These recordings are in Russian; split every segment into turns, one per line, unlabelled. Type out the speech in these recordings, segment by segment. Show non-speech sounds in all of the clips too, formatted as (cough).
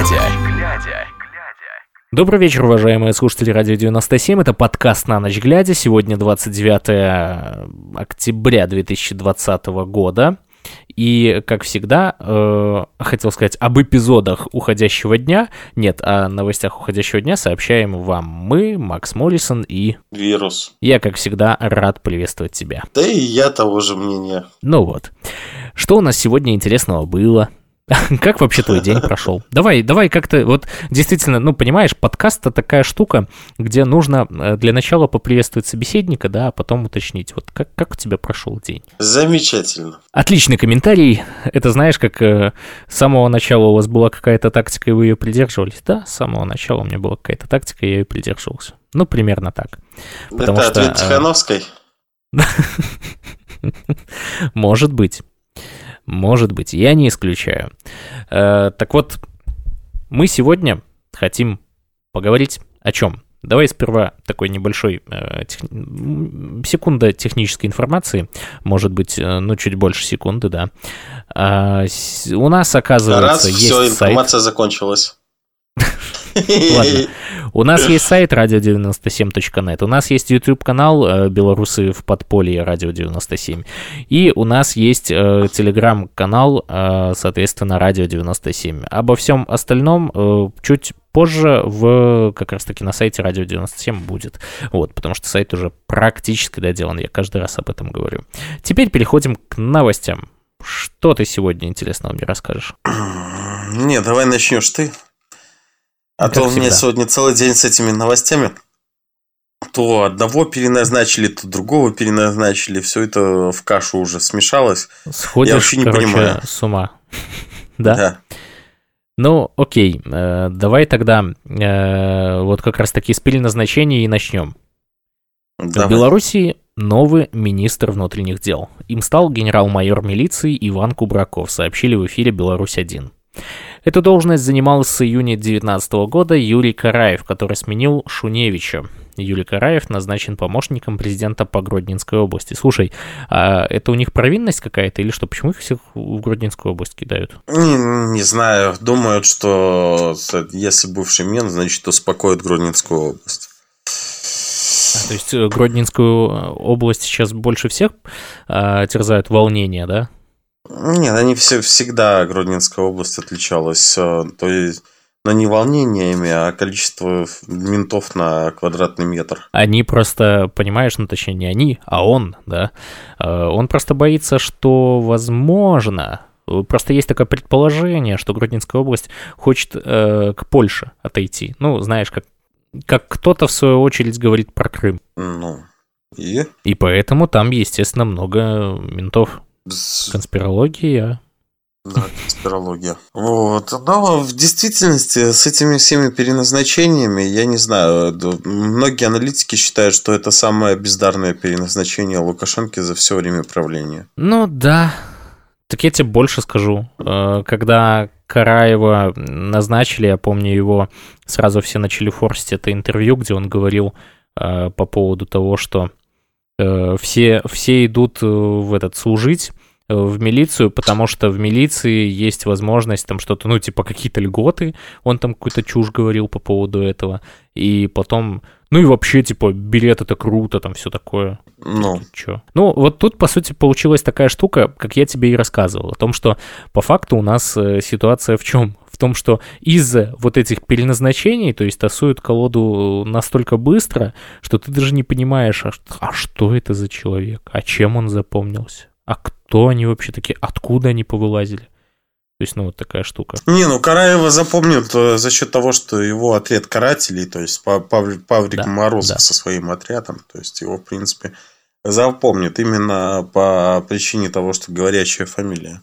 глядя. Добрый вечер, уважаемые слушатели Радио 97. Это подкаст «На ночь глядя». Сегодня 29 октября 2020 года. И, как всегда, э, хотел сказать об эпизодах уходящего дня. Нет, о новостях уходящего дня сообщаем вам мы, Макс Моррисон и...
Вирус.
Я, как всегда, рад приветствовать тебя.
Да и я того же мнения.
Ну вот. Что у нас сегодня интересного было? (laughs) Как вообще твой день прошел? Давай, давай как-то, вот действительно, ну, понимаешь, подкаст это такая штука, где нужно э, для начала поприветствовать собеседника, да, а потом уточнить, вот как, как у тебя прошел день?
Замечательно.
Отличный комментарий. Это знаешь, как э, с самого начала у вас была какая-то тактика, и вы ее придерживались? Да, с самого начала у меня была какая-то тактика, и я ее придерживался. Ну, примерно так.
Потому это что, ответ э, Тихановской? (laughs)
Может быть. Может быть, я не исключаю. Э, так вот, мы сегодня хотим поговорить о чем? Давай сперва такой небольшой э, тех... секунда технической информации, может быть, э, ну чуть больше секунды, да. А, с... У нас оказывается Раз, есть все, сайт.
информация закончилась.
Ладно. (laughs) У нас есть сайт radio97.net, у нас есть YouTube-канал э, «Белорусы в подполье радио 97», и у нас есть э, телеграм-канал, э, соответственно, радио 97. Обо всем остальном чуть позже в как раз таки на сайте радио 97 будет. Вот, потому что сайт уже практически доделан, я каждый раз об этом говорю. Теперь переходим к новостям. Что ты сегодня интересного мне расскажешь? (clears throat)
Не, давай начнешь ты. А как то у меня сегодня целый день с этими новостями. То одного переназначили, то другого переназначили. Все это в кашу уже смешалось.
Сходишь, Я вообще не короче, понимаю. с ума. (laughs) да? Да. Ну, окей, э, давай тогда э, вот как раз таки с переназначения и начнем. Давай. В Белоруссии новый министр внутренних дел. Им стал генерал-майор милиции Иван Кубраков, сообщили в эфире «Беларусь-1». Эту должность занимал с июня 2019 года Юрий Караев, который сменил Шуневича. Юрий Караев назначен помощником президента по Гродненской области. Слушай, а это у них провинность какая-то или что? Почему их всех в Гродненскую область кидают?
Не, не знаю. Думают, что если бывший мен, значит успокоит Гродненскую область.
А, то есть э, Гродненскую э, область сейчас больше всех а, терзают волнения, да?
Нет, они все, всегда Гродненская область отличалась. Э, то есть, но не волнениями, а количество ментов на квадратный метр.
Они просто, понимаешь, ну точнее не они, а он, да, э, он просто боится, что возможно, просто есть такое предположение, что Гродненская область хочет э, к Польше отойти. Ну, знаешь, как, как кто-то в свою очередь говорит про Крым.
Ну, и?
И поэтому там, естественно, много ментов. Конспирология.
Да, конспирология. Вот. Но в действительности с этими всеми переназначениями, я не знаю, многие аналитики считают, что это самое бездарное переназначение Лукашенко за все время правления.
Ну да. Так я тебе больше скажу. Э, когда Караева назначили, я помню его, сразу все начали форсить это интервью, где он говорил э, по поводу того, что все, все идут э, в этот служить э, в милицию, потому что в милиции есть возможность там что-то, ну, типа какие-то льготы, он там какую-то чушь говорил по поводу этого, и потом, ну и вообще, типа, билет это круто, там все такое.
Ну.
Чё? Ну, вот тут, по сути, получилась такая штука, как я тебе и рассказывал, о том, что по факту у нас ситуация в чем? том, что из-за вот этих переназначений, то есть тасуют колоду настолько быстро, что ты даже не понимаешь, а, а что это за человек, а чем он запомнился, а кто они вообще такие, откуда они повылазили. То есть, ну, вот такая штука.
Не, ну, Караева запомнят э, за счет того, что его отряд карателей, то есть Павлик, Павлик да, Морозов да. со своим отрядом, то есть его, в принципе, запомнят именно по причине того, что говорящая фамилия.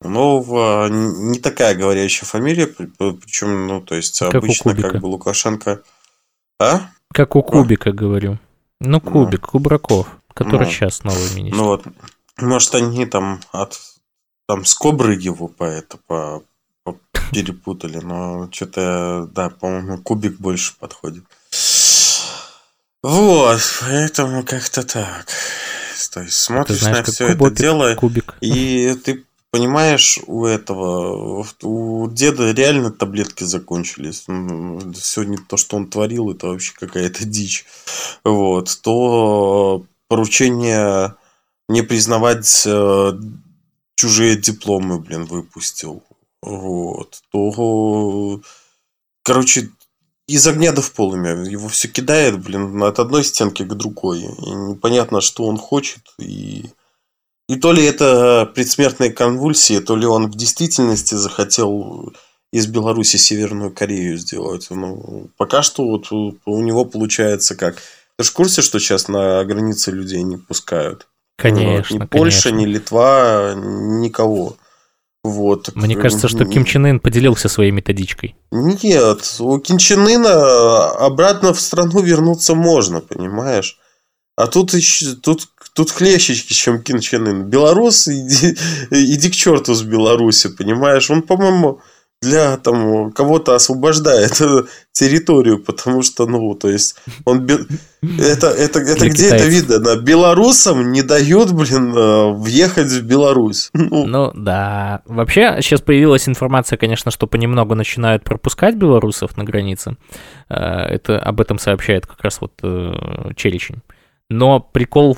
Нового не такая говорящая фамилия, причем, ну, то есть, как обычно, как бы Лукашенко. А?
Как у Кубика, а? говорю. Ну, Кубик, ну. Кубраков, который ну, сейчас новый министр.
Ну вот, может, они там от там с Кобры его по это по, по перепутали, но что-то, да, по-моему, Кубик больше подходит. Вот, поэтому как-то так. То есть смотришь знаешь, на все это дело, кубик. и ты понимаешь, у этого, у деда реально таблетки закончились. У деда реально таблетки закончились. Сегодня то, что он творил, это вообще какая-то дичь. Вот. То поручение не признавать э, чужие дипломы, блин, выпустил. Вот. То, короче, из огня до в полымя. Его все кидает, блин, от одной стенки к другой. И непонятно, что он хочет. И, и то ли это предсмертные конвульсии, то ли он в действительности захотел из Беларуси Северную Корею сделать. Ну, пока что вот у него получается как. Ты же в курсе, что сейчас на границе людей не пускают?
Конечно.
Ни Польша, ни Литва, никого. Вот.
Мне кажется, что Ким Чен Ын поделился своей методичкой.
Нет, у Ким Чен Ына обратно в страну вернуться можно, понимаешь? А тут, тут, тут хлещечки, чем Ким Чен Ын. Белорус, иди, иди к черту с Беларуси, понимаешь? Он, по-моему, для там кого-то освобождает (laughs) территорию, потому что, ну, то есть, он это, это, это где это видно? Белорусам не дают, блин, э, въехать в Беларусь. (laughs)
Ну. ну, да. Вообще, сейчас появилась информация, конечно, что понемногу начинают пропускать белорусов на границе. Э, это об этом сообщает как раз вот э, Черечень. Но прикол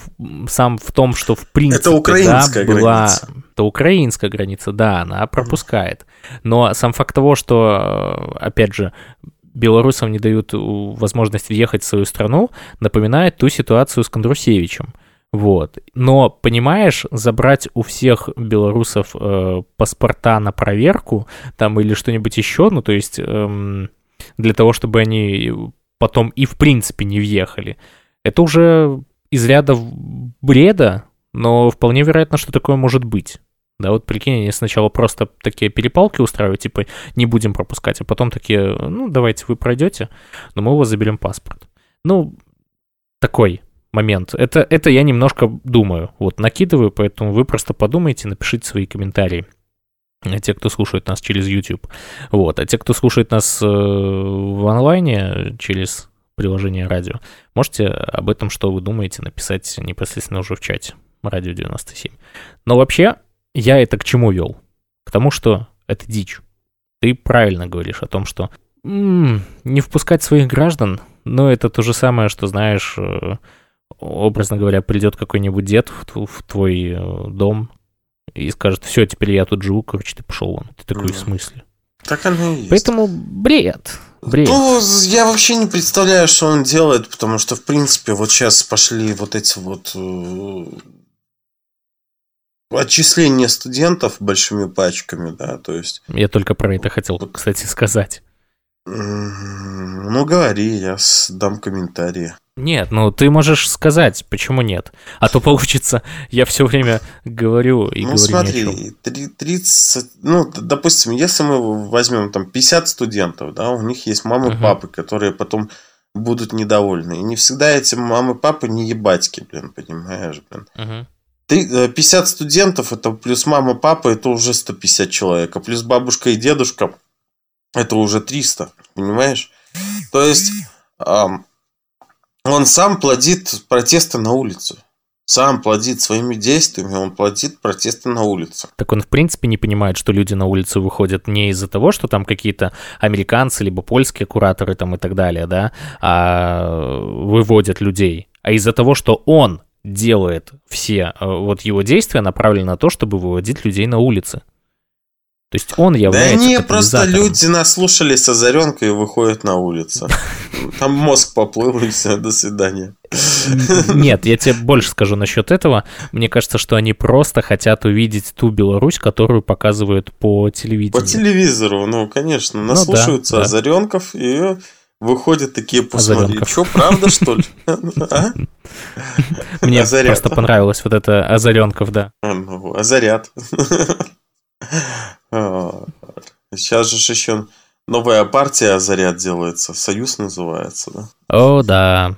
сам в том, что в принципе
это украинская
да,
была, граница.
Это украинская граница, да, она пропускает. Но сам факт того, что, опять же, белорусам не дают возможность въехать в свою страну, напоминает ту ситуацию с Кондрусевичем. Вот. Но, понимаешь, забрать у всех белорусов э, паспорта на проверку там или что-нибудь еще, ну, то есть эм, для того, чтобы они потом и в принципе не въехали, это уже из ряда бреда, но вполне вероятно, что такое может быть. Да, вот прикинь, они сначала просто такие перепалки устраивают, типа, не будем пропускать, а потом такие, ну, давайте вы пройдете, но мы у вас заберем паспорт. Ну, такой момент. Это, это я немножко думаю, вот, накидываю, поэтому вы просто подумайте, напишите свои комментарии. Те, кто слушает нас через YouTube. Вот. А те, кто слушает нас э, в онлайне через приложение радио. Можете об этом, что вы думаете, написать непосредственно уже в чате радио 97. Но вообще, я это к чему вел? К тому, что это дичь. Ты правильно говоришь о том, что м-м, не впускать своих граждан, но это то же самое, что, знаешь, э, образно говоря, придет какой-нибудь дед в, в твой э, дом и скажет, все, теперь я тут живу, короче, ты пошел вон. Ты такой, в смысле?
Так оно и есть.
Поэтому бред. Бред.
Ну, я вообще не представляю, что он делает, потому что, в принципе, вот сейчас пошли вот эти вот э, отчисления студентов большими пачками, да, то есть...
Я только про это хотел, кстати, сказать.
Ну, говори, я дам комментарии.
Нет, ну ты можешь сказать, почему нет. А то получится, я все время говорю и ну, говорю
смотри, 30, ну, допустим, если мы возьмем там 50 студентов, да, у них есть мамы, uh-huh. папы, которые потом будут недовольны. И не всегда эти мамы, папы не ебатьки, блин, понимаешь, блин. Uh-huh. 50 студентов, это плюс мама, папа, это уже 150 человек. А плюс бабушка и дедушка, это уже 300, понимаешь? То есть, он сам плодит протесты на улице. Сам плодит своими действиями, он плодит протесты на улице.
Так он, в принципе, не понимает, что люди на улицу выходят не из-за того, что там какие-то американцы, либо польские кураторы там и так далее, да, а выводят людей, а из-за того, что он делает все э, вот его действия направлены на то, чтобы выводить людей на улицы. То есть он является
Да не, просто люди наслушались озаренка и выходят на улицу. (laughs) Там мозг поплыл и все, до свидания.
Нет, я тебе больше скажу насчет этого. Мне кажется, что они просто хотят увидеть ту Беларусь, которую показывают по телевизору.
По телевизору, ну, конечно. Ну наслушаются ну, да, озаренков и выходят такие, посмотри, что, правда, (laughs) что ли? А?
Мне просто понравилось вот это озаренков, да.
А, ну, озарят. Сейчас же еще новая партия «Заряд» делается. Союз называется, да?
О, да.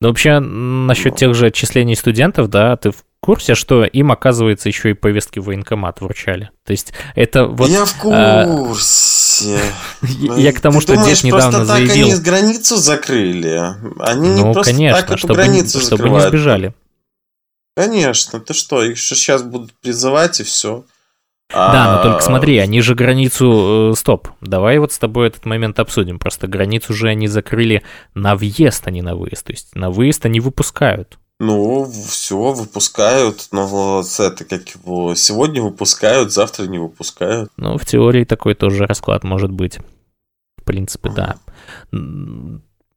Ну, вообще, насчет ну. тех же отчислений студентов, да, ты в курсе, что им, оказывается, еще и повестки в военкомат вручали? То есть, это вот...
Я в а, курсе.
Я к тому, что дед недавно заявил... так
они границу закрыли? Они не ну, просто так эту границу
чтобы не сбежали.
Конечно, ты что, их сейчас будут призывать и все.
Да, но только смотри, они же границу... Э, стоп, давай вот с тобой этот момент обсудим. Просто границу же они закрыли на въезд, а не на выезд. То есть на выезд они выпускают.
Ну, все, выпускают, но это как его сегодня выпускают, завтра не выпускают.
Ну, в теории такой тоже расклад может быть. В принципе, да.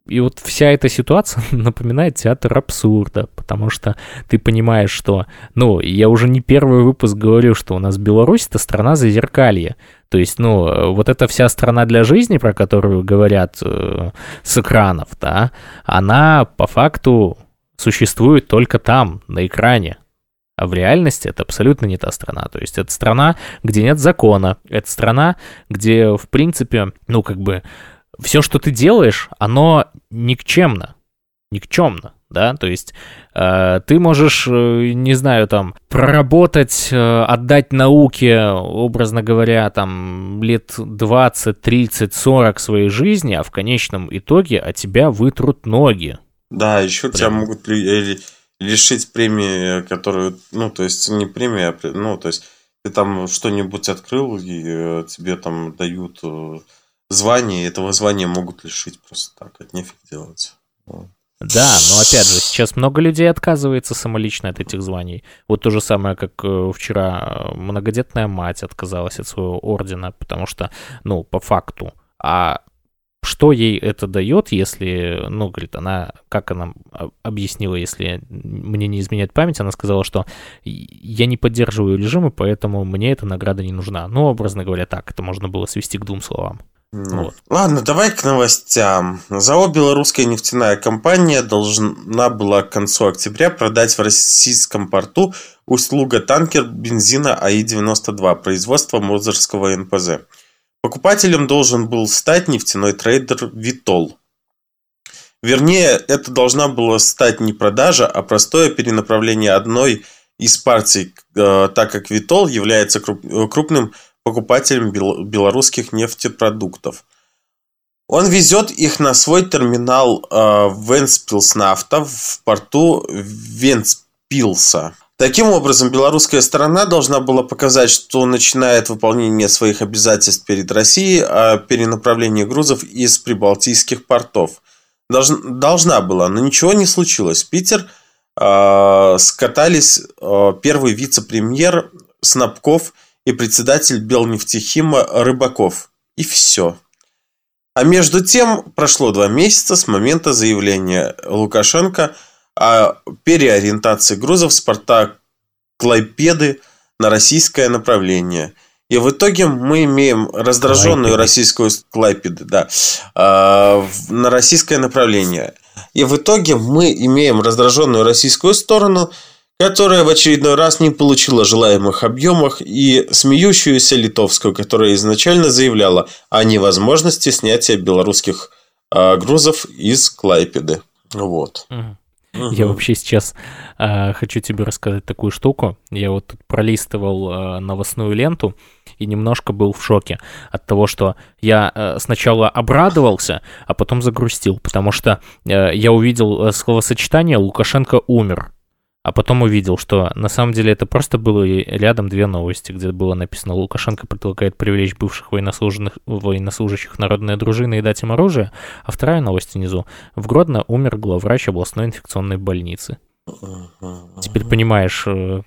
И вот вся эта ситуация (laughs) напоминает театр абсурда, потому что ты понимаешь, что, ну, я уже не первый выпуск говорю, что у нас Беларусь — это страна зазеркалья. То есть, ну, вот эта вся страна для жизни, про которую говорят э, с экранов, да, она по факту существует только там, на экране. А в реальности это абсолютно не та страна. То есть это страна, где нет закона. Это страна, где, в принципе, ну, как бы, все, что ты делаешь, оно никчемно. Никчемно, да, то есть э, ты можешь, э, не знаю, там, проработать, э, отдать науке, образно говоря, там, лет 20, 30, 40 своей жизни, а в конечном итоге от тебя вытрут ноги,
да, еще Прям. тебя могут лишить премии, которую, ну, то есть не премия, а, ну, то есть ты там что-нибудь открыл, и э, тебе там дают э, звание, и этого звания могут лишить просто так, это нефиг делать.
Да, но опять же, сейчас много людей отказывается самолично от этих званий. Вот то же самое, как э, вчера многодетная мать отказалась от своего ордена, потому что, ну, по факту. А что ей это дает, если, ну, говорит, она, как она объяснила, если мне не изменяет память, она сказала, что я не поддерживаю режимы, поэтому мне эта награда не нужна. Ну, образно говоря, так, это можно было свести к двум словам.
Ну, вот. Ладно, давай к новостям. ЗАО «Белорусская нефтяная компания» должна была к концу октября продать в российском порту услуга танкер бензина АИ-92 производства Мозырского НПЗ. Покупателем должен был стать нефтяной трейдер Vitol. Вернее, это должна была стать не продажа, а простое перенаправление одной из партий, э, так как Vitol является э, крупным покупателем белорусских нефтепродуктов. Он везет их на свой терминал э, Венспилснавта в порту Венспилса. Таким образом, белорусская сторона должна была показать, что начинает выполнение своих обязательств перед Россией о перенаправлении грузов из прибалтийских портов. должна была, но ничего не случилось. Питер э, скатались э, первый вице-премьер Снабков и председатель Белнефтехима Рыбаков. И все. А между тем прошло два месяца с момента заявления Лукашенко – о переориентации грузов с порта Клайпеды на российское направление. И в итоге мы имеем раздраженную Клайпеды. российскую Клайпеды, да, э, на российское направление. И в итоге мы имеем раздраженную российскую сторону, которая в очередной раз не получила желаемых объемах, и смеющуюся литовскую, которая изначально заявляла о невозможности снятия белорусских э, грузов из Клайпеды. Вот.
Я вообще сейчас э, хочу тебе рассказать такую штуку. Я вот тут пролистывал э, новостную ленту и немножко был в шоке от того, что я э, сначала обрадовался, а потом загрустил, потому что э, я увидел словосочетание «Лукашенко умер». А потом увидел, что на самом деле это просто было рядом две новости, где было написано «Лукашенко предлагает привлечь бывших военнослужащих, военнослужащих народной дружины и дать им оружие», а вторая новость внизу. «В Гродно умер главврач областной инфекционной больницы». Теперь понимаешь э,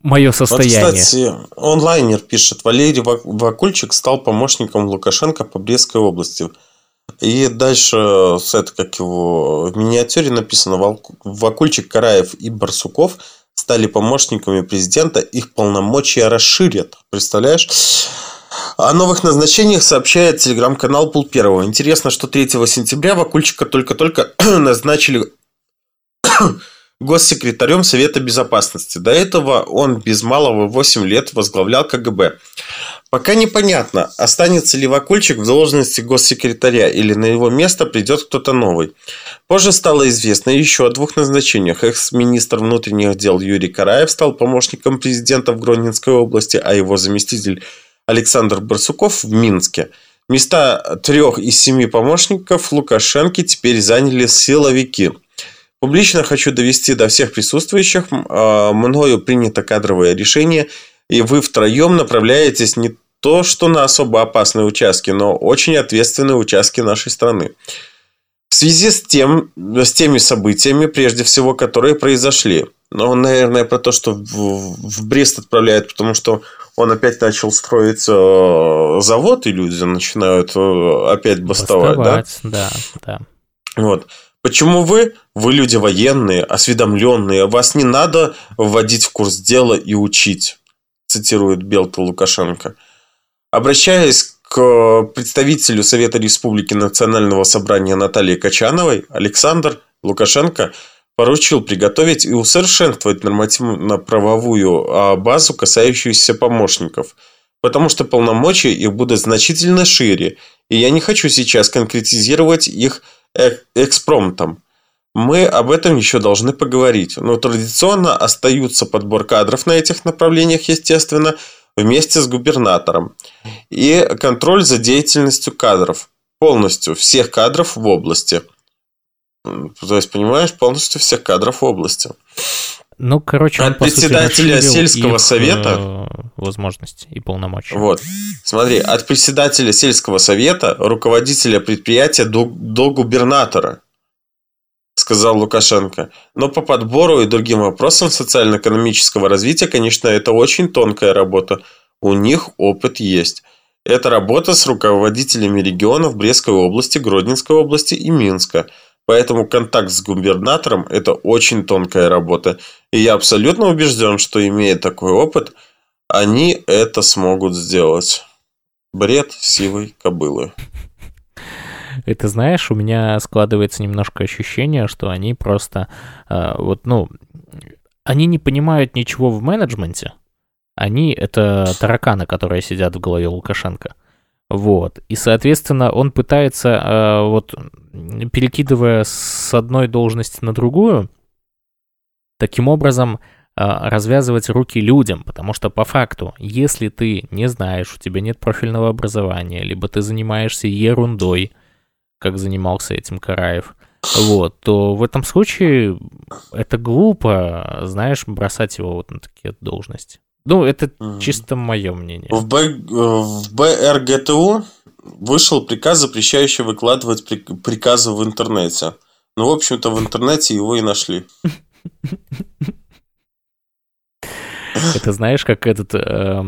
мое состояние. Вот,
кстати, онлайнер пишет, Валерий Вакульчик стал помощником Лукашенко по Брестской области – и дальше, с это как его в миниатюре написано, Вакульчик, Караев и Барсуков стали помощниками президента, их полномочия расширят. Представляешь? О новых назначениях сообщает телеграм-канал Пул Первого. Интересно, что 3 сентября Вакульчика только-только (clears throat) назначили госсекретарем Совета Безопасности. До этого он без малого 8 лет возглавлял КГБ. Пока непонятно, останется ли Вакульчик в должности госсекретаря или на его место придет кто-то новый. Позже стало известно еще о двух назначениях. Экс-министр внутренних дел Юрий Караев стал помощником президента в Гронинской области, а его заместитель Александр Барсуков в Минске. Места трех из семи помощников Лукашенко теперь заняли силовики. Публично хочу довести до всех присутствующих, а, мною принято кадровое решение – и вы втроем направляетесь не то, что на особо опасные участки, но очень ответственные участки нашей страны. В связи с, тем, с теми событиями, прежде всего, которые произошли. Но он, наверное, про то, что в, в Брест отправляет, потому что он опять начал строить э, завод, и люди начинают э, опять бастовать, бастовать
да? Да,
да. Вот. Почему вы? Вы люди военные, осведомленные. Вас не надо вводить в курс дела и учить, цитирует Белта Лукашенко. Обращаясь к представителю Совета Республики Национального собрания Натальи Качановой, Александр Лукашенко поручил приготовить и усовершенствовать нормативно-правовую а, базу, касающуюся помощников, потому что полномочия их будут значительно шире, и я не хочу сейчас конкретизировать их экспромтом. Мы об этом еще должны поговорить, но традиционно остаются подбор кадров на этих направлениях, естественно, вместе с губернатором. И контроль за деятельностью кадров. Полностью всех кадров в области. То есть, понимаешь, полностью всех кадров в области.
Ну, короче,
от председателя сути, сельского
их,
совета
э, возможности и полномочия.
Вот. Смотри, от председателя сельского совета, руководителя предприятия до, до губернатора, сказал Лукашенко. Но по подбору и другим вопросам социально-экономического развития, конечно, это очень тонкая работа. У них опыт есть. Это работа с руководителями регионов Брестской области, Гродненской области и Минска – Поэтому контакт с губернатором – это очень тонкая работа. И я абсолютно убежден, что имея такой опыт, они это смогут сделать. Бред сивой кобылы.
Это знаешь, у меня складывается немножко ощущение, что они просто э, вот, ну, они не понимают ничего в менеджменте. Они это тараканы, которые сидят в голове Лукашенко. Вот. И, соответственно, он пытается, э, вот, перекидывая с одной должности на другую, таким образом э, развязывать руки людям, потому что по факту, если ты не знаешь, у тебя нет профильного образования, либо ты занимаешься ерундой, как занимался этим Караев, вот, то в этом случае это глупо, знаешь, бросать его вот на такие должности. Ну, это mm. чисто мое мнение.
В, Б, э, в БРГТУ вышел приказ, запрещающий выкладывать приказы в интернете. Ну, в общем-то, в интернете его и нашли.
Это знаешь, как этот э,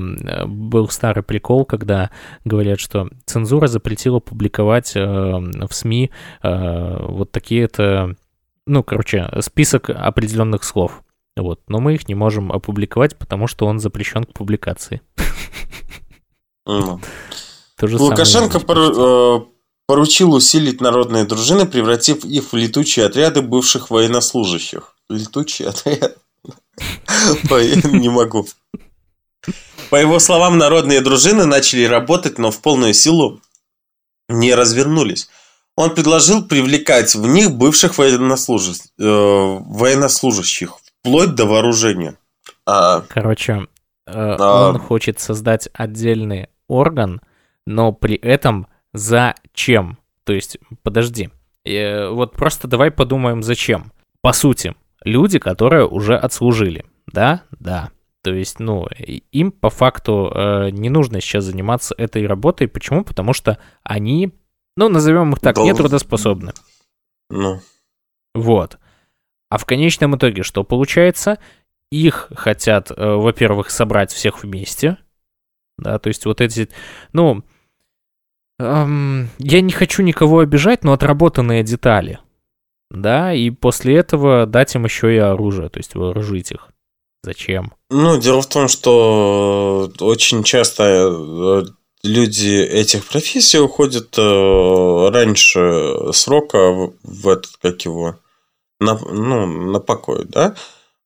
был старый прикол, когда говорят, что цензура запретила публиковать э, в СМИ э, вот такие-то, ну, короче, список определенных слов. Вот. Но мы их не можем опубликовать, потому что он запрещен к публикации.
Лукашенко э, поручил усилить народные дружины, превратив их в летучие отряды бывших военнослужащих. Летучие отряды? (laughs) Не могу. По его словам, народные дружины начали работать, но в полную силу не развернулись. Он предложил привлекать в них бывших э, военнослужащих вплоть до вооружения.
А, Короче, э, а, он хочет создать отдельный орган, но при этом зачем? То есть, подожди, э, вот просто давай подумаем, зачем. По сути, люди, которые уже отслужили, да? Да. То есть, ну, им по факту э, не нужно сейчас заниматься этой работой. Почему? Потому что они, ну, назовем их так, Дол... нетрудоспособны.
Ну.
Вот. А в конечном итоге что получается? Их хотят, э, во-первых, собрать всех вместе. Да, то есть вот эти, ну, эм, я не хочу никого обижать, но отработанные детали. Да, и после этого дать им еще и оружие, то есть вооружить их. Зачем?
Ну, дело в том, что очень часто э, люди этих профессий уходят э, раньше срока в этот, как его, на, ну, на покой, да?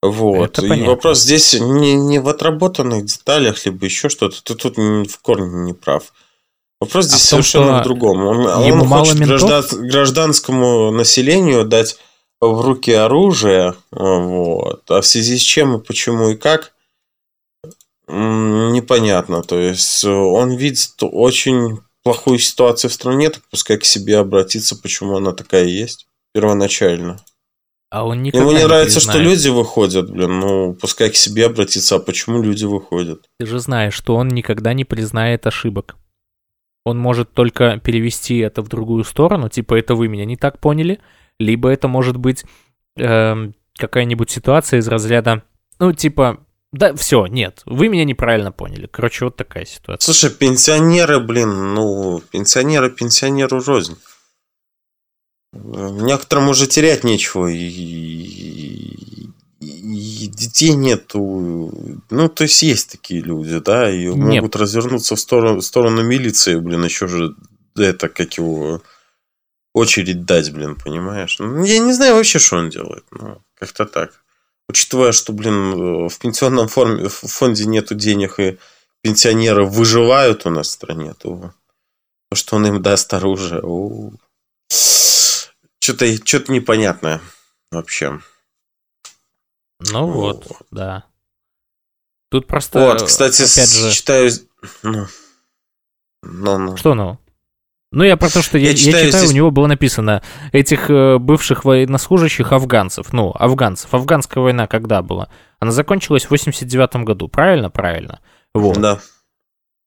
Вот. и вопрос здесь не, не в отработанных деталях, либо еще что-то. Ты тут в корне не прав. Вопрос а здесь а том, совершенно в другом. Он, он хочет граждан, гражданскому населению дать в руки оружие, вот, а в связи с чем и почему и как, непонятно. То есть он видит очень плохую ситуацию в стране, так пускай к себе обратиться, почему она такая есть первоначально.
А он
Ему не, не нравится, признает. что люди выходят, блин. Ну, пускай к себе обратиться, а почему люди выходят?
Ты же знаешь, что он никогда не признает ошибок. Он может только перевести это в другую сторону, типа это вы меня не так поняли, либо это может быть э, какая-нибудь ситуация из разряда, ну, типа, да, все, нет, вы меня неправильно поняли. Короче, вот такая ситуация.
Слушай, пенсионеры, блин, ну, пенсионеры пенсионеру рознь. Некоторым уже терять нечего, и, и, и детей нету. Ну, то есть есть такие люди, да, и Нет. могут развернуться в сторону, в сторону милиции, блин, еще же это, как его, очередь дать, блин, понимаешь? Ну, я не знаю вообще, что он делает, ну, как-то так. Учитывая, что, блин, в пенсионном форме, в фонде нету денег, и пенсионеры выживают у нас в стране, то, то что он им даст оружие, о, что-то что непонятное вообще.
Ну вот, вот, да. Тут просто...
Вот, кстати, опять же... читаю... Ну,
ну, ну. Что ну? Ну, я про то, что я, я, читаю, я читаю здесь... у него было написано этих э, бывших военнослужащих афганцев. Ну, афганцев. Афганская война когда была? Она закончилась в 89 году, правильно? Правильно. Вот.
Да.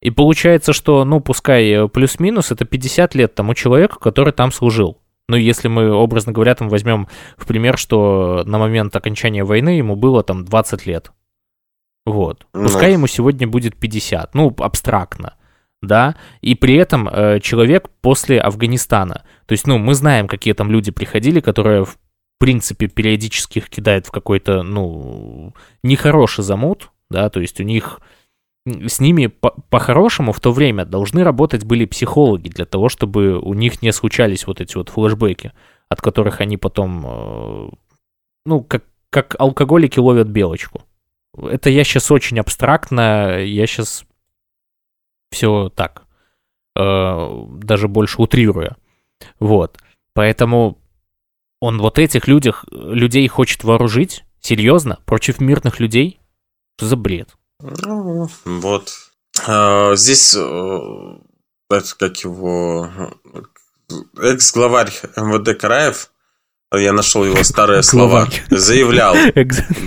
И получается, что, ну, пускай э, плюс-минус, это 50 лет тому человеку, который там служил. Ну, если мы, образно говоря, там возьмем в пример, что на момент окончания войны ему было там 20 лет. Вот. Ну. Пускай ему сегодня будет 50. Ну, абстрактно. Да, и при этом э, человек после Афганистана. То есть, ну, мы знаем, какие там люди приходили, которые, в принципе, периодически их кидают в какой-то, ну, нехороший замут, да, то есть у них с ними по-хорошему по в то время должны работать были психологи для того, чтобы у них не случались вот эти вот флешбеки, от которых они потом, э, ну, как, как алкоголики ловят белочку. Это я сейчас очень абстрактно, я сейчас все так, э, даже больше утрируя. Вот. Поэтому он вот этих людях, людей хочет вооружить, серьезно, против мирных людей? Что за бред?
Вот. А, здесь, э, это как его, экс-главарь МВД Караев, я нашел его старые слова, заявлял,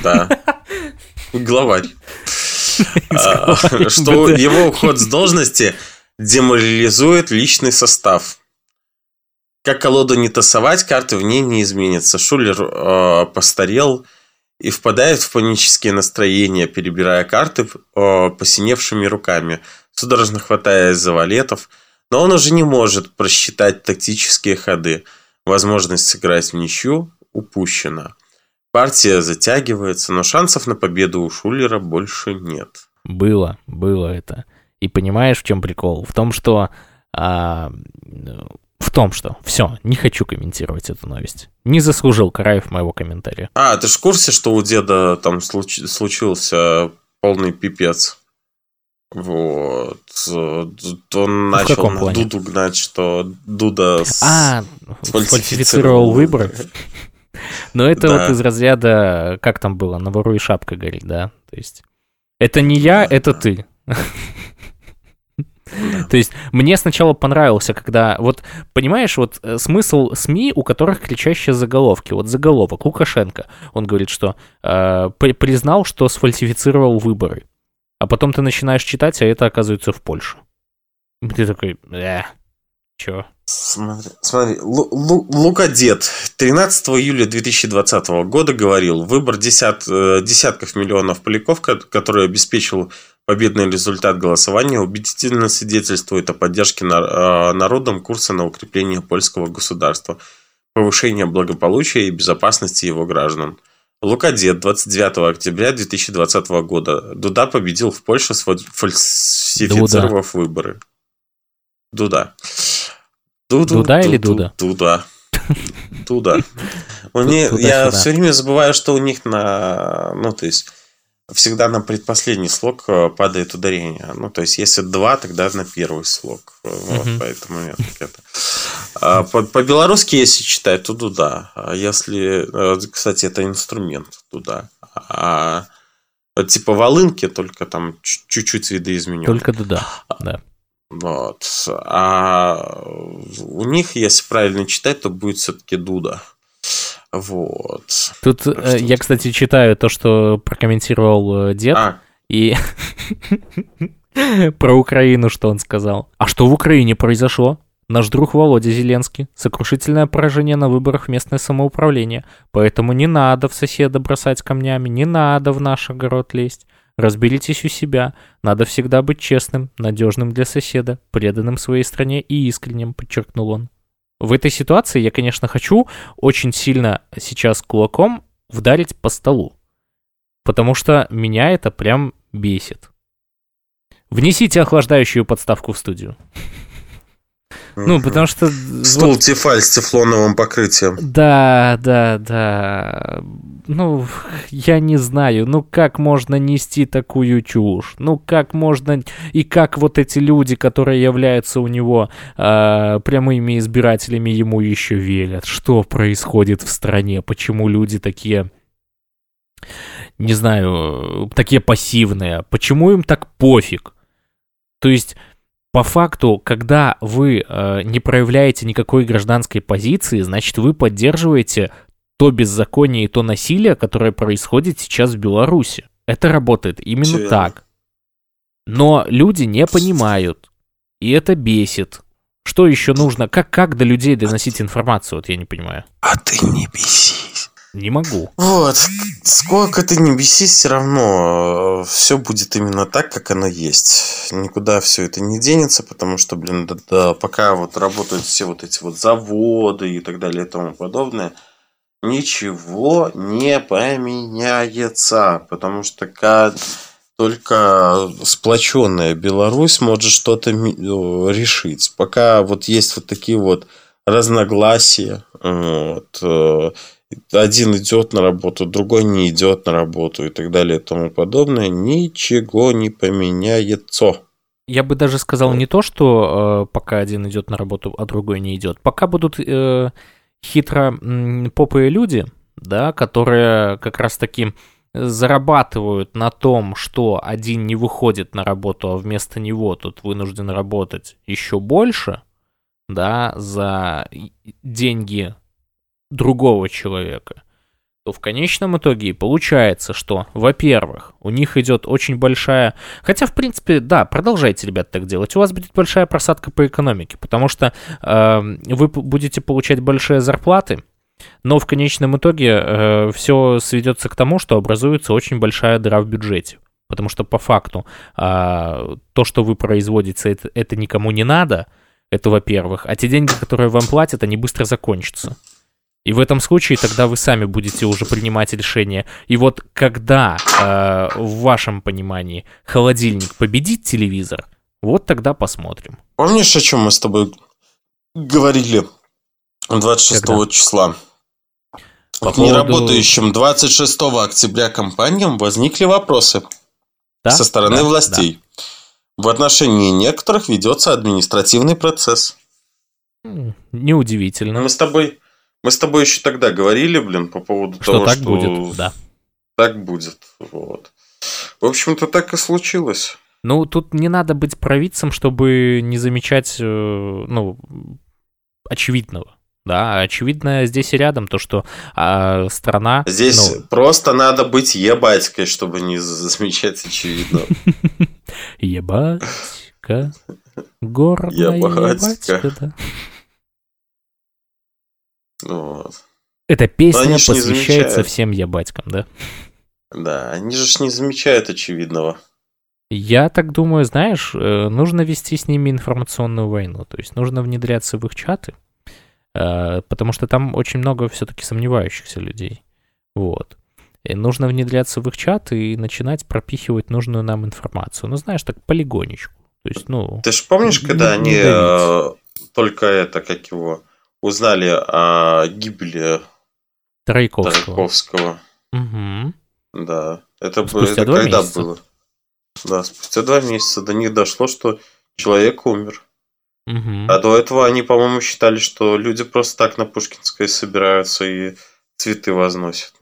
да, главарь, а, что его уход с должности деморализует личный состав. Как колоду не тасовать, карты в ней не изменятся. Шулер э, постарел, и впадает в панические настроения, перебирая карты посиневшими руками, судорожно хватаясь за валетов, но он уже не может просчитать тактические ходы. Возможность сыграть в ничью упущена. Партия затягивается, но шансов на победу у Шулера больше нет.
Было, было это. И понимаешь, в чем прикол? В том, что а, в том, что все, не хочу комментировать эту новость. Не заслужил Караев моего комментария.
А, ты же в курсе, что у деда там случ... случился полный пипец? Вот. Он начал на плане? Дуду гнать, что Дуда
а, сфальсифицировал выборы. (laughs) Но это да. вот из разряда, как там было, на вору и шапка горит, да? То есть, это не я, это ты. (laughs) То есть мне сначала понравился, когда вот понимаешь, вот э, смысл СМИ, у которых кричащие заголовки. Вот заголовок Лукашенко, он говорит, что э, признал, что сфальсифицировал выборы, а потом ты начинаешь читать, а это оказывается в Польше. Ты такой, э, чё?
Смотри, смотри. Лука Дед 13 июля 2020 года говорил, выбор десят, э, десятков миллионов поляков, который обеспечил победный результат голосования, убедительно свидетельствует о поддержке э, народом курса на укрепление польского государства, повышение благополучия и безопасности его граждан. Лука Дед 29 октября 2020 года. Дуда победил в Польше, фальсифицировав Дуда. выборы. Дуда.
Дуду, Дуда или Дуда?
Дуда. (laughs) Дуда. У них, я все время забываю, что у них на, ну то есть всегда на предпоследний слог э, падает ударение. Ну, то есть, если два, тогда на первый слог. Вот, mm поэтому нет. Это. А, по-белорусски, если читать, то дуда. А если, э, кстати, это инструмент туда. А типа волынки, только там чуть-чуть видоизменен.
Только дуда, да.
Вот. А у них, если правильно читать, то будет все-таки Дуда. Вот.
Тут э, я, кстати, читаю то, что прокомментировал э, дед. А. И (laughs) про Украину, что он сказал. А что в Украине произошло? Наш друг Володя Зеленский. Сокрушительное поражение на выборах в местное самоуправление. Поэтому не надо в соседа бросать камнями, не надо в наш огород лезть. Разберитесь у себя. Надо всегда быть честным, надежным для соседа, преданным своей стране и искренним, подчеркнул он. В этой ситуации я, конечно, хочу очень сильно сейчас кулаком вдарить по столу. Потому что меня это прям бесит. Внесите охлаждающую подставку в студию. Ну, потому что...
Стул вот... Тефаль с тефлоновым покрытием.
Да, да, да. Ну, я не знаю, ну как можно нести такую чушь? Ну как можно... И как вот эти люди, которые являются у него э, прямыми избирателями, ему еще велят? Что происходит в стране? Почему люди такие не знаю, такие пассивные. Почему им так пофиг? То есть по факту, когда вы э, не проявляете никакой гражданской позиции, значит, вы поддерживаете то беззаконие и то насилие, которое происходит сейчас в Беларуси. Это работает именно Все так. Но люди не понимают, и это бесит. Что еще нужно? Как, как до людей доносить информацию? Вот я не понимаю.
А ты не бесись.
Не могу.
Вот. Сколько ты не бесись, все равно э, все будет именно так, как оно есть. Никуда все это не денется, потому что, блин, да, да, пока вот работают все вот эти вот заводы и так далее и тому подобное, ничего не поменяется. Потому что как только сплоченная Беларусь может что-то решить. Пока вот есть вот такие вот разногласия, вот, э, один идет на работу, другой не идет на работу и так далее и тому подобное, ничего не поменяется.
Я бы даже сказал не то, что э, пока один идет на работу, а другой не идет. Пока будут э, хитро э, попые люди, да, которые как раз таки зарабатывают на том, что один не выходит на работу, а вместо него тут вынужден работать еще больше, да, за деньги другого человека, то в конечном итоге получается, что, во-первых, у них идет очень большая... Хотя, в принципе, да, продолжайте, ребят, так делать. У вас будет большая просадка по экономике, потому что э, вы будете получать большие зарплаты, но в конечном итоге э, все сведется к тому, что образуется очень большая дыра в бюджете. Потому что по факту э, то, что вы производите, это, это никому не надо, это во-первых. А те деньги, которые вам платят, они быстро закончатся. И в этом случае тогда вы сами будете уже принимать решение. И вот когда э, в вашем понимании холодильник победит телевизор, вот тогда посмотрим.
Помнишь, о чем мы с тобой говорили 26 когда? числа? По К поводу... неработающим 26 октября компаниям возникли вопросы да? со стороны да, властей. Да. В отношении некоторых ведется административный процесс.
Неудивительно.
Мы с тобой мы с тобой еще тогда говорили, блин, по поводу
что
того,
так что будет, да.
Так будет. Вот. В общем-то, так и случилось.
Ну, тут не надо быть провидцем, чтобы не замечать, э, ну, очевидного. Да, очевидно здесь и рядом то, что а, страна...
Здесь ну... просто надо быть ебатькой, чтобы не замечать очевидно. (laughs)
Ебатька. Горная ебатька, да. Вот. Эта песня посвящается всем ебатькам, да?
Да, они же не замечают очевидного.
Я так думаю, знаешь, э, нужно вести с ними информационную войну. То есть нужно внедряться в их чаты, э, потому что там очень много все-таки сомневающихся людей. Вот. И нужно внедряться в их чаты и начинать пропихивать нужную нам информацию. Ну, знаешь, так полигонечку. То есть, ну...
Ты же помнишь, когда они э, только это, как его, узнали о гибели
Тройковского.
Тройковского.
Угу.
Да. Это, спустя это когда месяца. было? Да, спустя два месяца до них дошло, что человек умер.
Угу.
А до этого они, по-моему, считали, что люди просто так на Пушкинской собираются и цветы возносят.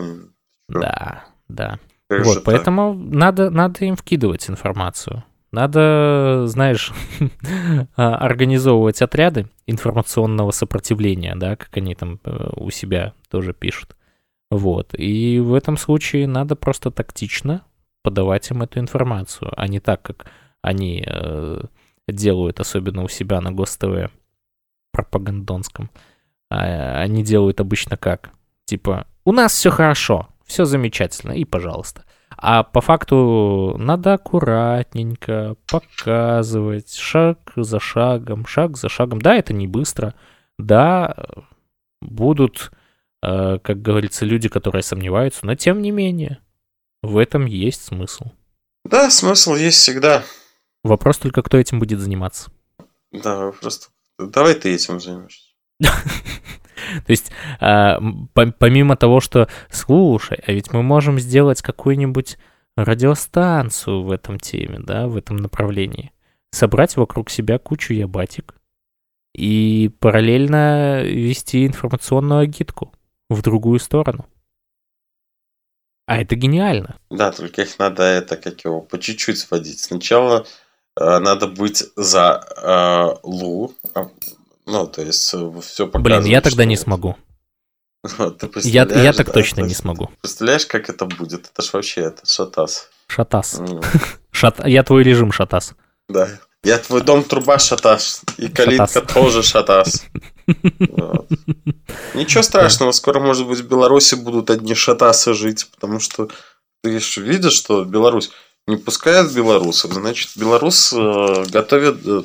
Да, да. Как вот, поэтому надо, надо им вкидывать информацию. Надо, знаешь, (laughs) а, организовывать отряды информационного сопротивления, да, как они там э, у себя тоже пишут. Вот. И в этом случае надо просто тактично подавать им эту информацию, а не так, как они э, делают, особенно у себя на ГосТВ пропагандонском. А, они делают обычно как? Типа, у нас все хорошо, все замечательно, и пожалуйста. А по факту надо аккуратненько показывать, шаг за шагом, шаг за шагом. Да, это не быстро. Да, будут, э, как говорится, люди, которые сомневаются, но тем не менее, в этом есть смысл.
Да, смысл есть всегда.
Вопрос только, кто этим будет заниматься.
Да, просто давай ты этим займешься. (laughs)
То есть, а, помимо того, что, слушай, а ведь мы можем сделать какую-нибудь радиостанцию в этом теме, да, в этом направлении. Собрать вокруг себя кучу ябатик и параллельно вести информационную агитку в другую сторону. А это гениально.
Да, только их надо это, как его, по чуть-чуть сводить. Сначала э, надо быть за э, Лу, а ну, то есть э, все
показывает. Блин, я тогда не смогу. (laughs) Я, я так да, точно не смогу.
Представляешь, как это будет? Это ж вообще это шатас.
Шатас. Mm. (laughs) Шат... Я твой режим шатас.
Да. Я твой дом труба шатас. И калитка шатас. тоже шатас. Вот. Ничего страшного, скоро, может быть, в Беларуси будут одни шатасы жить, потому что ты видишь, что Беларусь не пускает белорусов, значит, белорус э, готовит э,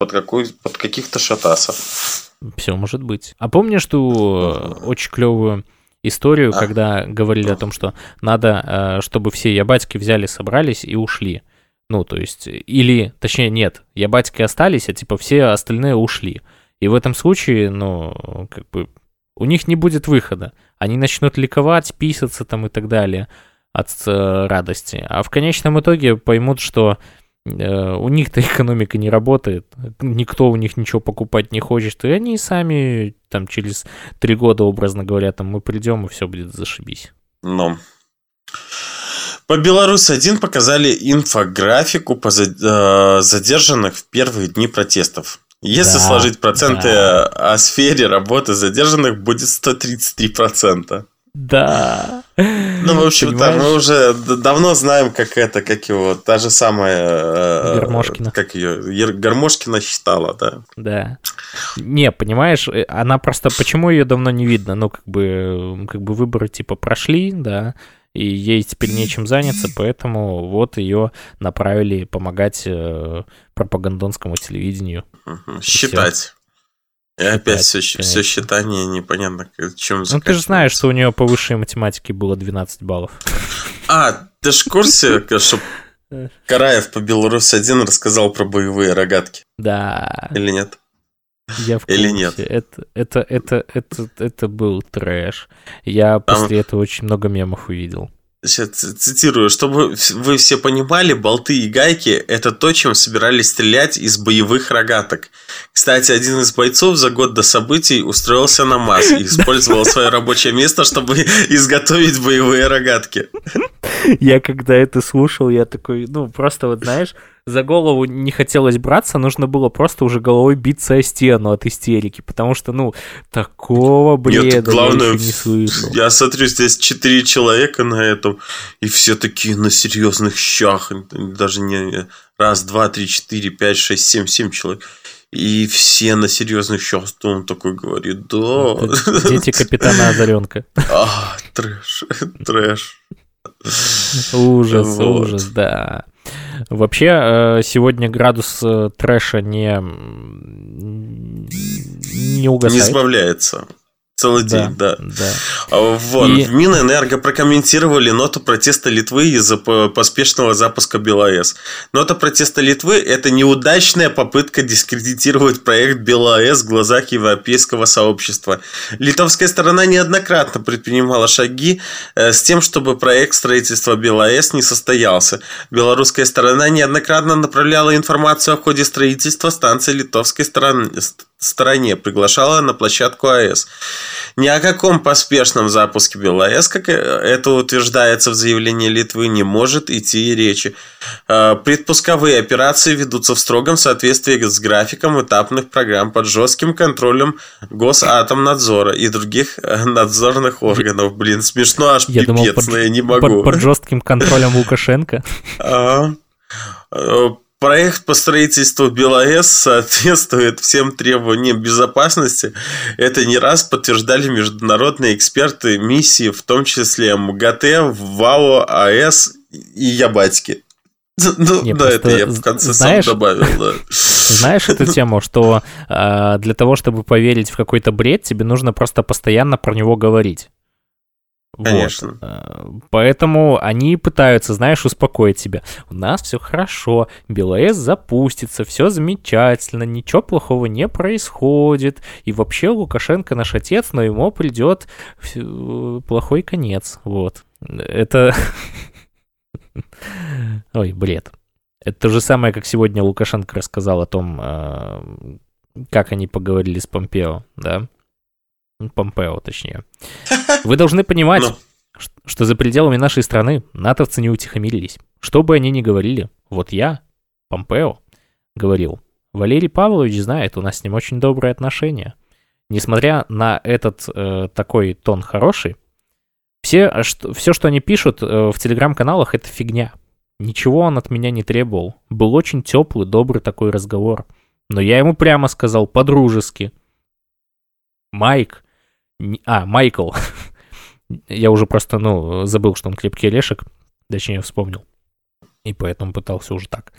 под, какой, под каких-то шатасов.
Все может быть. А помнишь ту э, очень клевую историю, а. когда говорили о том, что надо, э, чтобы все ябатьки взяли, собрались и ушли. Ну, то есть, или, точнее, нет, ябатьки остались, а типа все остальные ушли. И в этом случае, ну, как бы, у них не будет выхода. Они начнут ликовать, писаться там и так далее от э, радости. А в конечном итоге поймут, что у них-то (laughs) экономика не работает, никто у них ничего покупать не хочет, и они сами там через три года, образно говоря, там мы придем, и все будет зашибись.
Но. По Беларуси один показали инфографику по э, задержанных в первые дни протестов. Если да, сложить проценты да. о сфере работы задержанных, будет 133%.
Да.
Ну, в общем-то, мы уже давно знаем, как это, как его, та же самая...
Э, Гармошкина.
Как ее, Гармошкина считала, да.
Да. Не, понимаешь, э, она просто, почему ее давно не видно? Ну, как бы, как бы выборы типа прошли, да, и ей теперь нечем заняться, поэтому вот ее направили помогать э, пропагандонскому телевидению.
Считать. И опять все, все считание непонятно, чем
Ну, ты же знаешь, что у нее по высшей математике было 12 баллов.
А, ты же в курсе, что Караев по Беларуси один рассказал про боевые рогатки?
Да.
Или нет?
Я в курсе. Или нет? Это, это, это, это, это был трэш. Я после Там... этого очень много мемов увидел.
Сейчас цитирую, чтобы вы все понимали, болты и гайки – это то, чем собирались стрелять из боевых рогаток. Кстати, один из бойцов за год до событий устроился на МАЗ и (laughs) использовал свое рабочее место, чтобы (laughs) изготовить боевые рогатки.
Я когда это слушал, я такой, ну, просто вот, знаешь, за голову не хотелось браться, нужно было просто уже головой биться о стену от истерики, потому что, ну, такого бреда Нет, главное, я не слышал.
Я смотрю, здесь четыре человека на этом, и все такие на серьезных щах, даже не раз, два, три, четыре, пять, шесть, семь, семь человек. И все на серьезных щах, что он такой говорит, да.
Дети капитана Озаренка. (laughs)
А, трэш, трэш.
Ужас, вот. ужас, да. Вообще, э, сегодня градус э, трэша не, не угасает.
Не сбавляется. Целый день, да. да. А вот. И... В Минэнерго прокомментировали ноту протеста Литвы из-за поспешного запуска БелАЭС. Нота протеста Литвы – это неудачная попытка дискредитировать проект БелАЭС в глазах европейского сообщества. Литовская сторона неоднократно предпринимала шаги э, с тем, чтобы проект строительства БелАЭС не состоялся. Белорусская сторона неоднократно направляла информацию о ходе строительства станции литовской стороны стороне, приглашала на площадку АЭС. Ни о каком поспешном запуске БелАЭС, как это утверждается в заявлении Литвы, не может идти и речи. А, предпусковые операции ведутся в строгом соответствии с графиком этапных программ под жестким контролем Госатомнадзора и других э, надзорных органов. Блин, смешно аж я пипец, думал, под, но я не могу.
Под, под жестким контролем Лукашенко. (laughs)
Проект по строительству БелАЭС соответствует всем требованиям безопасности. Это не раз подтверждали международные эксперты миссии, в том числе МГТ, ВАО, АЭС и Ябатьки.
Ну, не, да, это я в конце знаешь, сам добавил, да. (laughs) Знаешь эту тему, что э, для того, чтобы поверить в какой-то бред, тебе нужно просто постоянно про него говорить.
Конечно. Вот.
Э, поэтому они пытаются, знаешь, успокоить себя. У нас все хорошо, БелАЭС запустится, все замечательно, ничего плохого не происходит. И вообще Лукашенко наш отец, но ему придет плохой конец. Вот. Это... (laughs) Ой, бред. Это то же самое, как сегодня Лукашенко рассказал о том, э, как они поговорили с Помпео, да? Помпео, точнее. Вы должны понимать, ну. что за пределами нашей страны натовцы не утихомирились. Что бы они ни говорили, вот я, Помпео, говорил, Валерий Павлович знает, у нас с ним очень добрые отношения. Несмотря на этот э, такой тон хороший, все, что, все, что они пишут э, в телеграм-каналах, это фигня. Ничего он от меня не требовал. Был очень теплый, добрый такой разговор. Но я ему прямо сказал, по-дружески. Майк, а, Майкл. Я уже просто, ну, забыл, что он крепкий орешек. Точнее, вспомнил. И поэтому пытался уже так.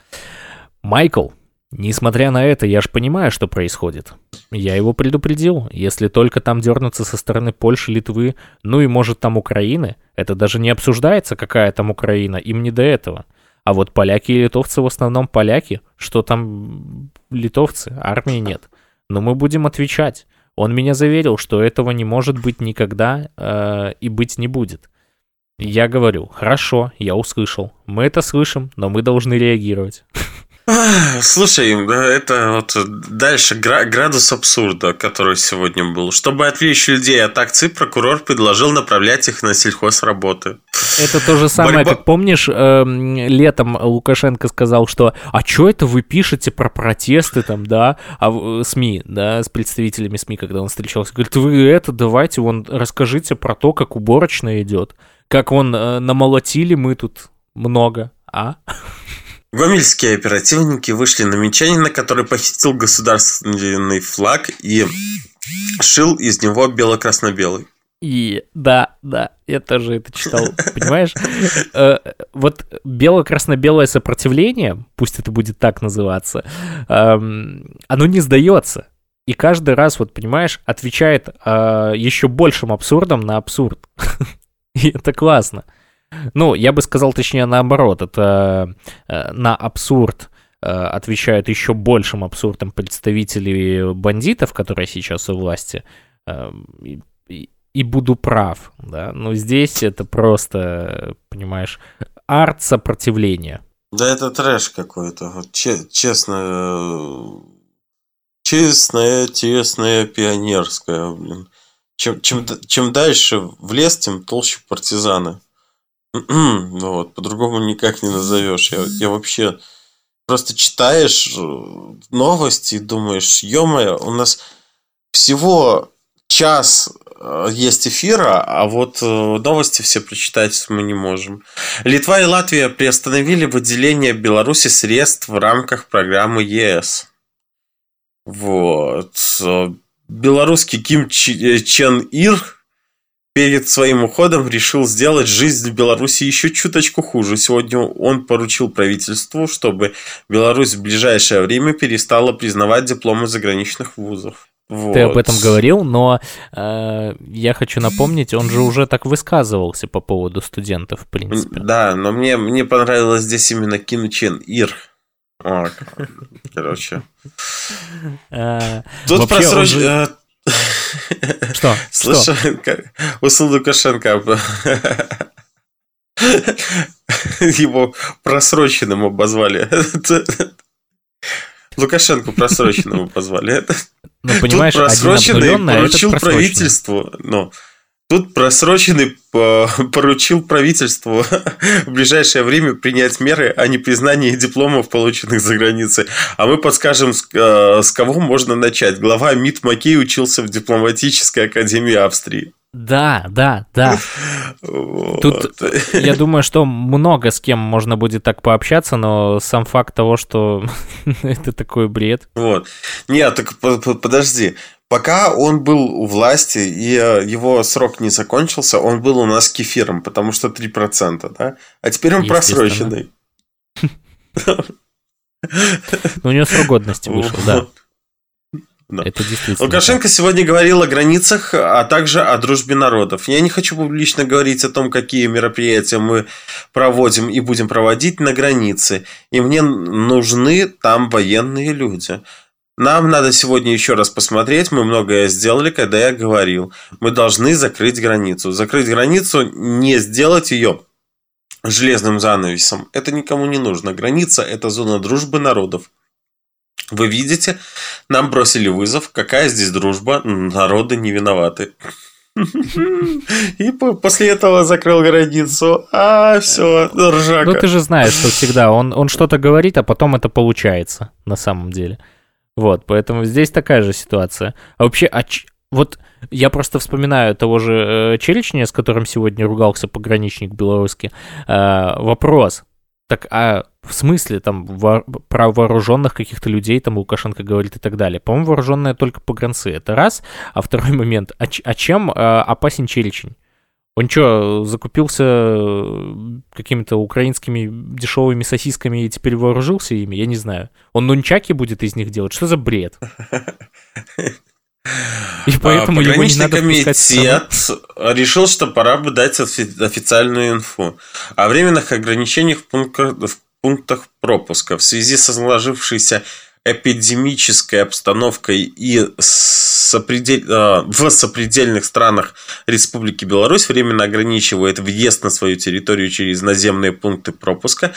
Майкл, несмотря на это, я же понимаю, что происходит. Я его предупредил. Если только там дернуться со стороны Польши, Литвы, ну и может там Украины, это даже не обсуждается, какая там Украина, им не до этого. А вот поляки и литовцы в основном поляки. Что там литовцы? Армии нет. Но мы будем отвечать. Он меня заверил, что этого не может быть никогда э, и быть не будет. Я говорю, хорошо, я услышал. Мы это слышим, но мы должны реагировать. (laughs)
Слушай, это вот дальше градус абсурда, который сегодня был. Чтобы отвлечь людей от акций, прокурор предложил направлять их на сельхозработы.
Это то же самое, Борьба... как помнишь, э, летом Лукашенко сказал, что «А что это вы пишете про протесты там, да?» А СМИ, да, с представителями СМИ, когда он встречался, говорит, вы это, давайте, вон, расскажите про то, как уборочная идет, как вон э, намолотили мы тут много, а? (laughs)
Гомельские оперативники вышли на минчанина, который похитил государственный флаг и шил из него бело-красно-белый.
И да, да, я тоже это читал, понимаешь? Э, вот бело-красно-белое сопротивление, пусть это будет так называться, эм, оно не сдается. И каждый раз, вот понимаешь, отвечает э, еще большим абсурдом на абсурд. (laughs) И это классно. Ну, я бы сказал, точнее, наоборот. Это э, на абсурд э, отвечают еще большим абсурдом представители бандитов, которые сейчас у власти. Э, и, буду прав, да. Но здесь это просто, понимаешь, арт сопротивления.
Да это трэш какой-то. Вот, честно, честное, честное, пионерское, блин. Чем, чем, чем дальше в лес, тем толще партизаны. Ну вот, по-другому никак не назовешь. Я, я вообще просто читаешь э, новости и думаешь, ё у нас всего час э, есть эфира, а вот э, новости все прочитать мы не можем. Литва и Латвия приостановили выделение Беларуси средств в рамках программы ЕС. Вот. Белорусский Ким Чен Ир перед своим уходом решил сделать жизнь в Беларуси еще чуточку хуже. Сегодня он поручил правительству, чтобы Беларусь в ближайшее время перестала признавать дипломы заграничных вузов.
Вот. Ты об этом говорил, но э, я хочу напомнить, он же уже так высказывался по поводу студентов, в принципе.
Да, но мне, мне понравилось здесь именно Ким Чен Ир. О, короче. Э, Тут просрочено
что?
Слушай, у Лукашенко его просроченным обозвали. Лукашенко просроченным позвали.
Ну, понимаешь,
Тут просроченный поручил правительству. Ну, Тут просроченный (laughs) поручил правительству (laughs) в ближайшее время принять меры о непризнании дипломов, полученных за границей. А мы подскажем, с, э, кого можно начать. Глава МИД Макей учился в дипломатической академии Австрии.
Да, да, да. (laughs) Вот. Тут я думаю, что много с кем можно будет так пообщаться, но сам факт того, что это такой бред.
Вот. Нет, так подожди. Пока он был у власти и э, его срок не закончился, он был у нас кефиром, потому что 3%, да? А теперь он просроченный.
Ну, у него срок годности вышел, да.
Да. Это действительно. Лукашенко так. сегодня говорил о границах, а также о дружбе народов. Я не хочу публично говорить о том, какие мероприятия мы проводим и будем проводить на границе. И мне нужны там военные люди. Нам надо сегодня еще раз посмотреть. Мы многое сделали, когда я говорил. Мы должны закрыть границу. Закрыть границу, не сделать ее железным занавесом. Это никому не нужно. Граница – это зона дружбы народов. Вы видите, нам бросили вызов. Какая здесь дружба? Народы не виноваты. И после этого закрыл границу. А, все, ржака.
Ну, ты же знаешь, что всегда он, он что-то говорит, а потом это получается на самом деле. Вот, поэтому здесь такая же ситуация. А вообще, а ч... вот я просто вспоминаю того же э, Черечня, с которым сегодня ругался пограничник белорусский. Э, вопрос. Так, а в смысле там во- про вооруженных каких-то людей там Лукашенко говорит и так далее? По-моему, вооруженные только погранцы. Это раз. А второй момент. А, ч- а чем э, опасен Черечень? Он что, закупился э, какими-то украинскими дешевыми сосисками и теперь вооружился ими? Я не знаю. Он нунчаки будет из них делать? Что за бред? (laughs)
И поэтому а, его не надо комитет решил, что пора бы дать официальную инфу о временных ограничениях в пунктах, в пунктах пропуска в связи со сложившейся эпидемической обстановкой и сопредель... А, в сопредельных странах Республики Беларусь временно ограничивает въезд на свою территорию через наземные пункты пропуска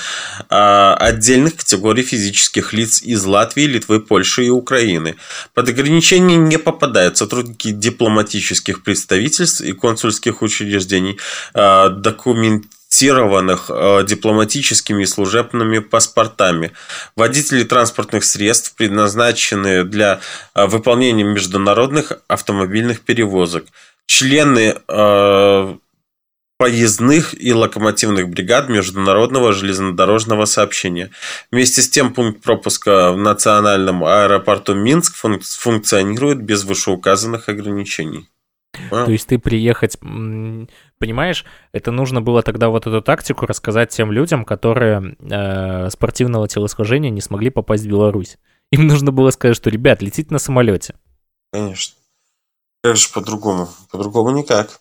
а, отдельных категорий физических лиц из Латвии, Литвы, Польши и Украины. Под ограничение не попадают сотрудники дипломатических представительств и консульских учреждений, а, документ фиксированных э, дипломатическими и служебными паспортами. Водители транспортных средств, предназначенные для э, выполнения международных автомобильных перевозок. Члены э, поездных и локомотивных бригад международного железнодорожного сообщения. Вместе с тем пункт пропуска в национальном аэропорту Минск функционирует без вышеуказанных ограничений.
То есть ты приехать, понимаешь, это нужно было тогда вот эту тактику рассказать тем людям, которые э, спортивного телосложения не смогли попасть в Беларусь. Им нужно было сказать, что, ребят, летите на самолете.
Конечно. Как же по-другому? По-другому никак.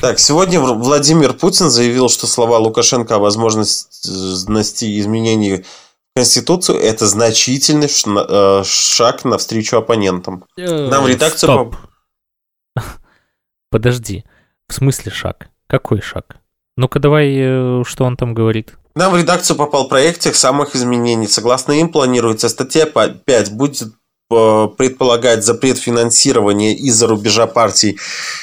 Так, сегодня Владимир Путин заявил, что слова Лукашенко о возможности изменений в Конституцию – это значительный э, шаг навстречу оппонентам.
Э, Нам в редакцию... Стоп. (laughs) Подожди, в смысле шаг? Какой шаг? Ну-ка давай, э, что он там говорит?
нам в редакцию попал проект тех самых изменений. Согласно им планируется статья 5 будет э, предполагать запрет финансирования из-за рубежа партий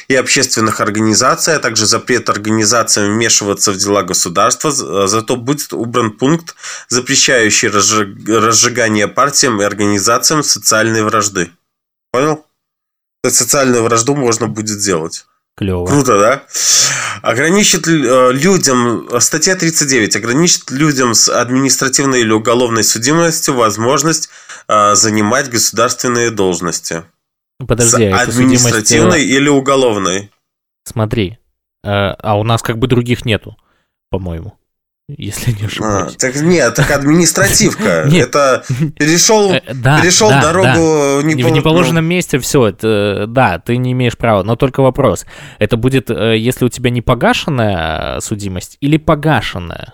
и общественных организаций, а также запрет организациям вмешиваться в дела государства. Зато будет убран пункт, запрещающий разжигание партиям и организациям социальной вражды. Понял? социальную вражду можно будет сделать.
Клево.
Круто, да? Ограничит э, людям, статья 39, ограничит людям с административной или уголовной судимостью возможность э, занимать государственные должности.
Подожди,
с административной судимость... или уголовной.
Смотри, э, а у нас как бы других нету, по-моему если не ошибаюсь.
А, так нет, так административка. (laughs) Это перешел, э, перешел дорогу
в неположенном месте, все, это, да, ты не имеешь права. Но только вопрос, это будет, э, если у тебя не погашенная судимость или погашенная?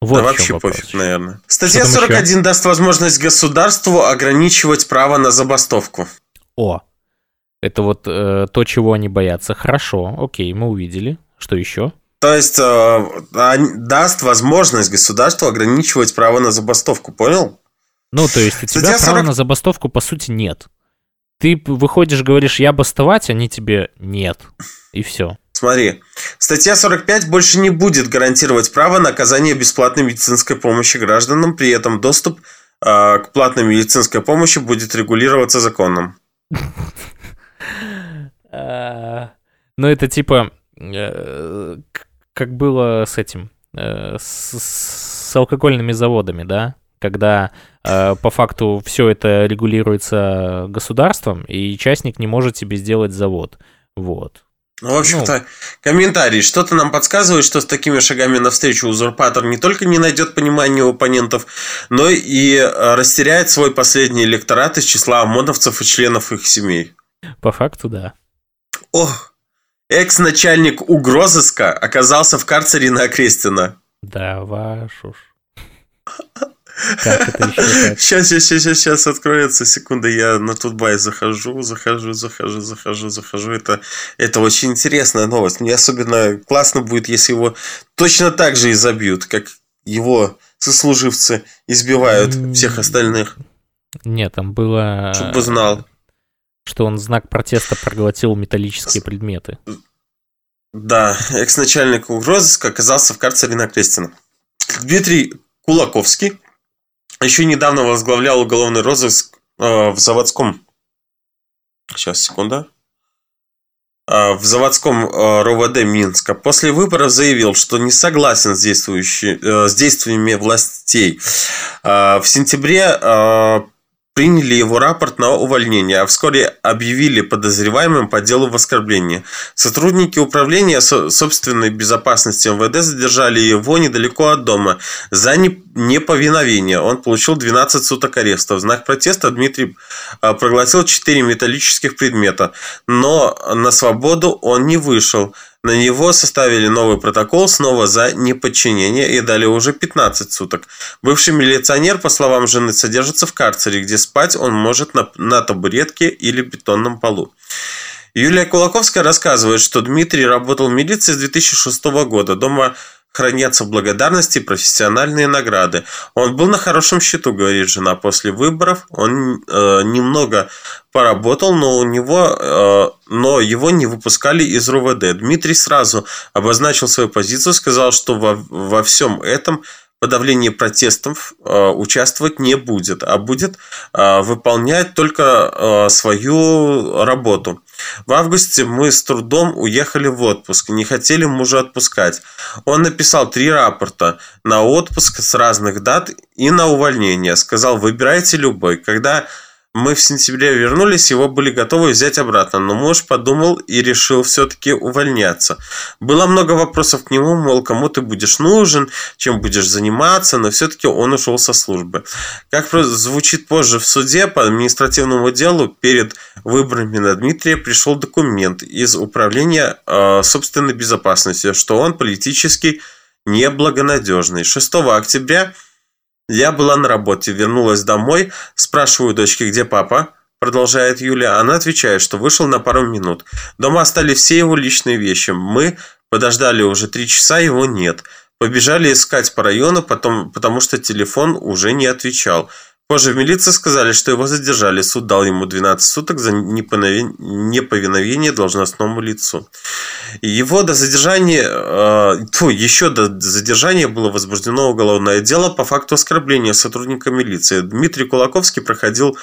Вот да вообще пофиг, наверное. Статья 41 еще? даст возможность государству ограничивать право на забастовку.
О, это вот э, то, чего они боятся. Хорошо, окей, мы увидели. Что еще?
То есть э, даст возможность государству ограничивать право на забастовку, понял?
Ну, то есть у тебя Статья права 40... на забастовку, по сути, нет. ты выходишь, говоришь, я бастовать, они тебе нет. И все.
Смотри, статья 45 больше не будет гарантировать право на оказание бесплатной медицинской помощи гражданам, при этом доступ э, к платной медицинской помощи будет регулироваться законом. (laughs)
А, ну, это типа, э, как было с этим, э, с алкогольными заводами, да? Когда э, по факту все это регулируется государством, и частник не может себе сделать завод. Вот.
Ну, в общем-то, ну, комментарий. Что-то нам подсказывает, что с такими шагами навстречу узурпатор не только не найдет понимания у оппонентов, но и э, растеряет свой последний электорат из числа ОМОНовцев и членов их семей.
По факту, да.
Ох, экс-начальник угрозыска оказался в карцере на Окрестина.
Да, ваш уж.
Сейчас, сейчас, сейчас, сейчас откроется. Секунда, я на Тутбай захожу, захожу, захожу, захожу, захожу. Это, это очень интересная новость. Мне особенно классно будет, если его точно так же изобьют, как его сослуживцы избивают всех остальных.
Нет, там было...
Чтобы знал.
Что он знак протеста проглотил металлические предметы.
Да, экс-начальник угрозыска оказался в карцере на Крестина. Дмитрий Кулаковский еще недавно возглавлял уголовный розыск э, в заводском... Сейчас, секунда. Э, в заводском э, РОВД Минска. После выборов заявил, что не согласен с, действующими, э, с действиями властей. Э, в сентябре э, приняли его рапорт на увольнение, а вскоре объявили подозреваемым по делу в оскорблении. Сотрудники управления собственной безопасности МВД задержали его недалеко от дома за неповиновение. Он получил 12 суток ареста. В знак протеста Дмитрий а, проглотил 4 металлических предмета, но на свободу он не вышел. На него составили новый протокол снова за неподчинение и дали уже 15 суток. Бывший милиционер, по словам жены, содержится в карцере, где спать он может на, на табуретке или бетонном полу. Юлия Кулаковская рассказывает, что Дмитрий работал в милиции с 2006 года. Дома хранятся благодарности и профессиональные награды. Он был на хорошем счету, говорит жена. После выборов он э, немного поработал, но у него, э, но его не выпускали из РУВД. Дмитрий сразу обозначил свою позицию, сказал, что во, во всем этом подавлении протестов э, участвовать не будет, а будет э, выполнять только э, свою работу. В августе мы с трудом уехали в отпуск, не хотели мужа отпускать. Он написал три рапорта на отпуск с разных дат и на увольнение. Сказал, выбирайте любой. Когда мы в сентябре вернулись, его были готовы взять обратно, но муж подумал и решил все-таки увольняться. Было много вопросов к нему, мол, кому ты будешь нужен, чем будешь заниматься, но все-таки он ушел со службы. Как звучит позже в суде по административному делу, перед выборами на Дмитрия пришел документ из Управления э, собственной безопасности, что он политически неблагонадежный. 6 октября я была на работе, вернулась домой, спрашиваю дочки, где папа? Продолжает Юля. Она отвечает, что вышел на пару минут. Дома остались все его личные вещи. Мы подождали уже три часа, его нет. Побежали искать по району, потом, потому что телефон уже не отвечал. Позже в милиции сказали, что его задержали. Суд дал ему 12 суток за неповиновение должностному лицу. Его до задержания, э, еще до задержания было возбуждено уголовное дело по факту оскорбления сотрудника милиции. Дмитрий Кулаковский проходил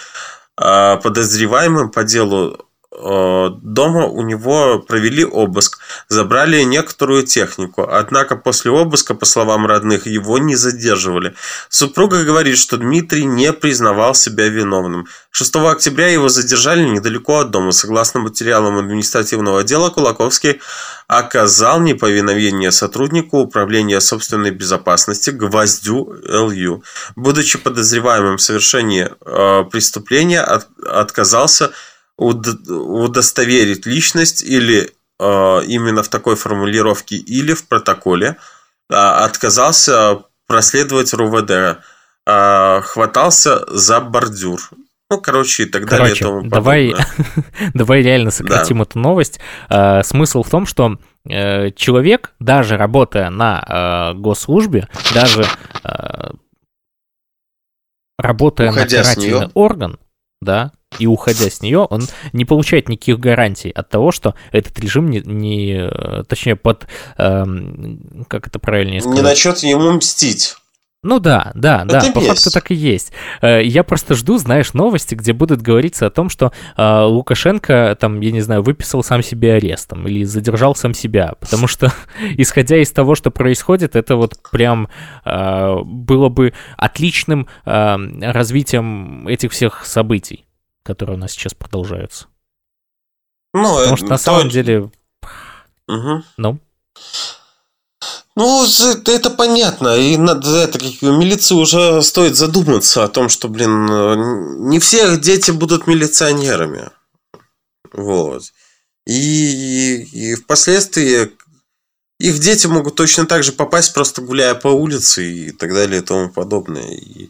э, подозреваемым по делу дома у него провели обыск, забрали некоторую технику. Однако после обыска, по словам родных, его не задерживали. Супруга говорит, что Дмитрий не признавал себя виновным. 6 октября его задержали недалеко от дома. Согласно материалам административного дела, Кулаковский оказал неповиновение сотруднику управления собственной безопасности Гвоздю Л.Ю. Будучи подозреваемым в совершении э, преступления, от, отказался удостоверить личность или э, именно в такой формулировке или в протоколе э, отказался проследовать РУВД, э, хватался за бордюр. Ну, короче, и так короче, далее. И тому
давай, (laughs) давай реально сократим да. эту новость. Э, смысл в том, что э, человек, даже работая на э, госслужбе, даже э, работая Уходя на карательный орган, да, и уходя с нее, он не получает никаких гарантий от того, что этот режим не, не точнее, под, эм, как это правильнее
сказать? Не начнет ему мстить.
Ну да, да, Это да, по есть. факту так и есть. Э, я просто жду, знаешь, новости, где будут говориться о том, что э, Лукашенко, там, я не знаю, выписал сам себе арестом или задержал сам себя, потому что, (laughs) исходя из того, что происходит, это вот прям э, было бы отличным э, развитием этих всех событий, которые у нас сейчас продолжаются. Ну, Потому что на то... самом деле...
Угу. Ну? Ну, это понятно. И надо это, как милиции уже стоит задуматься о том, что, блин, не все дети будут милиционерами. Вот. И, и впоследствии их дети могут точно так же попасть, просто гуляя по улице и так далее и тому подобное. И,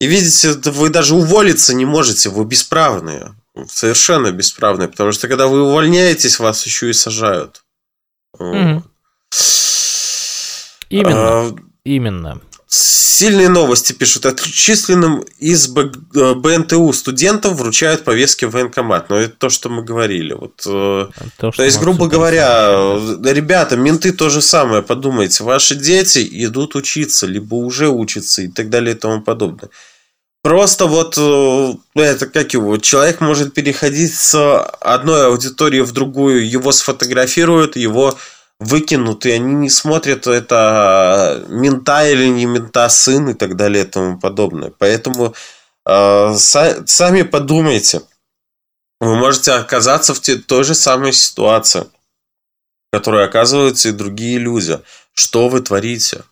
и видите, вы даже уволиться не можете, вы бесправные. Совершенно бесправные, потому что когда вы увольняетесь, вас еще и сажают. Mm-hmm.
Именно. А, именно.
Сильные новости пишут. Отчисленным из э, БНТУ студентам вручают повестки в военкомат. Но это то, что мы говорили. Вот, э, то, то есть, грубо говоря, да. ребята, менты то же самое. Подумайте, ваши дети идут учиться, либо уже учатся и так далее и тому подобное. Просто вот э, это как его, человек может переходить с одной аудитории в другую, его сфотографируют, его выкинут, и они не смотрят, это мента или не мента сын и так далее и тому подобное. Поэтому э, сами подумайте. Вы можете оказаться в той же самой ситуации, в которой оказываются и другие люди. Что вы творите?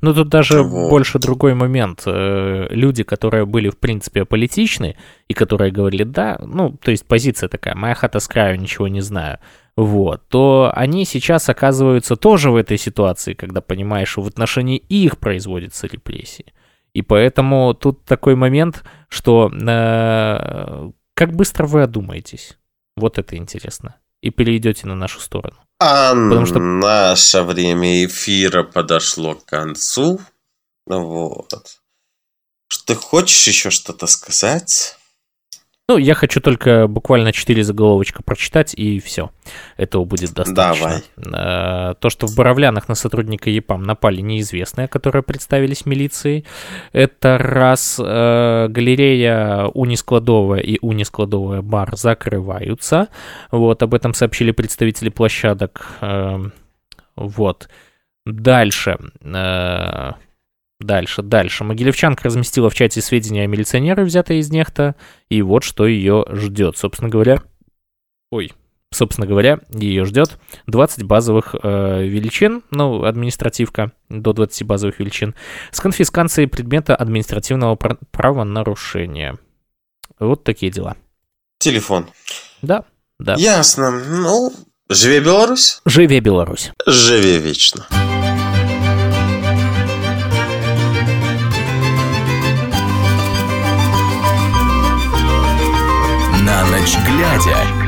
Ну, тут даже вот. больше другой момент. Э, люди, которые были, в принципе, аполитичны, и которые говорили, да, ну, то есть позиция такая, моя хата с краю, ничего не знаю вот, то они сейчас оказываются тоже в этой ситуации, когда понимаешь, что в отношении их производятся репрессии. И поэтому тут такой момент, что э, как быстро вы одумаетесь. Вот это интересно. И перейдете на нашу сторону.
А Потому что... наше время эфира подошло к концу. Вот. Ты хочешь еще что-то сказать?
Ну, я хочу только буквально четыре заголовочка прочитать, и все. Этого будет достаточно. Давай. Э, то, что в Боровлянах на сотрудника ЕПАМ напали неизвестные, которые представились милицией. Это раз э, галерея Унискладовая и Унискладовая бар закрываются. Вот, об этом сообщили представители площадок. Э, вот. Дальше. Дальше, дальше. Могилевчанка разместила в чате сведения о милиционере, взятые из нехта, и вот что ее ждет. Собственно говоря, ой, собственно говоря, ее ждет 20 базовых э, величин, ну, административка, до 20 базовых величин, с конфискацией предмета административного правонарушения. Вот такие дела.
Телефон.
Да, да.
Ясно. Ну, живе Беларусь?
Живе Беларусь.
Живе вечно.
Ночь глядя.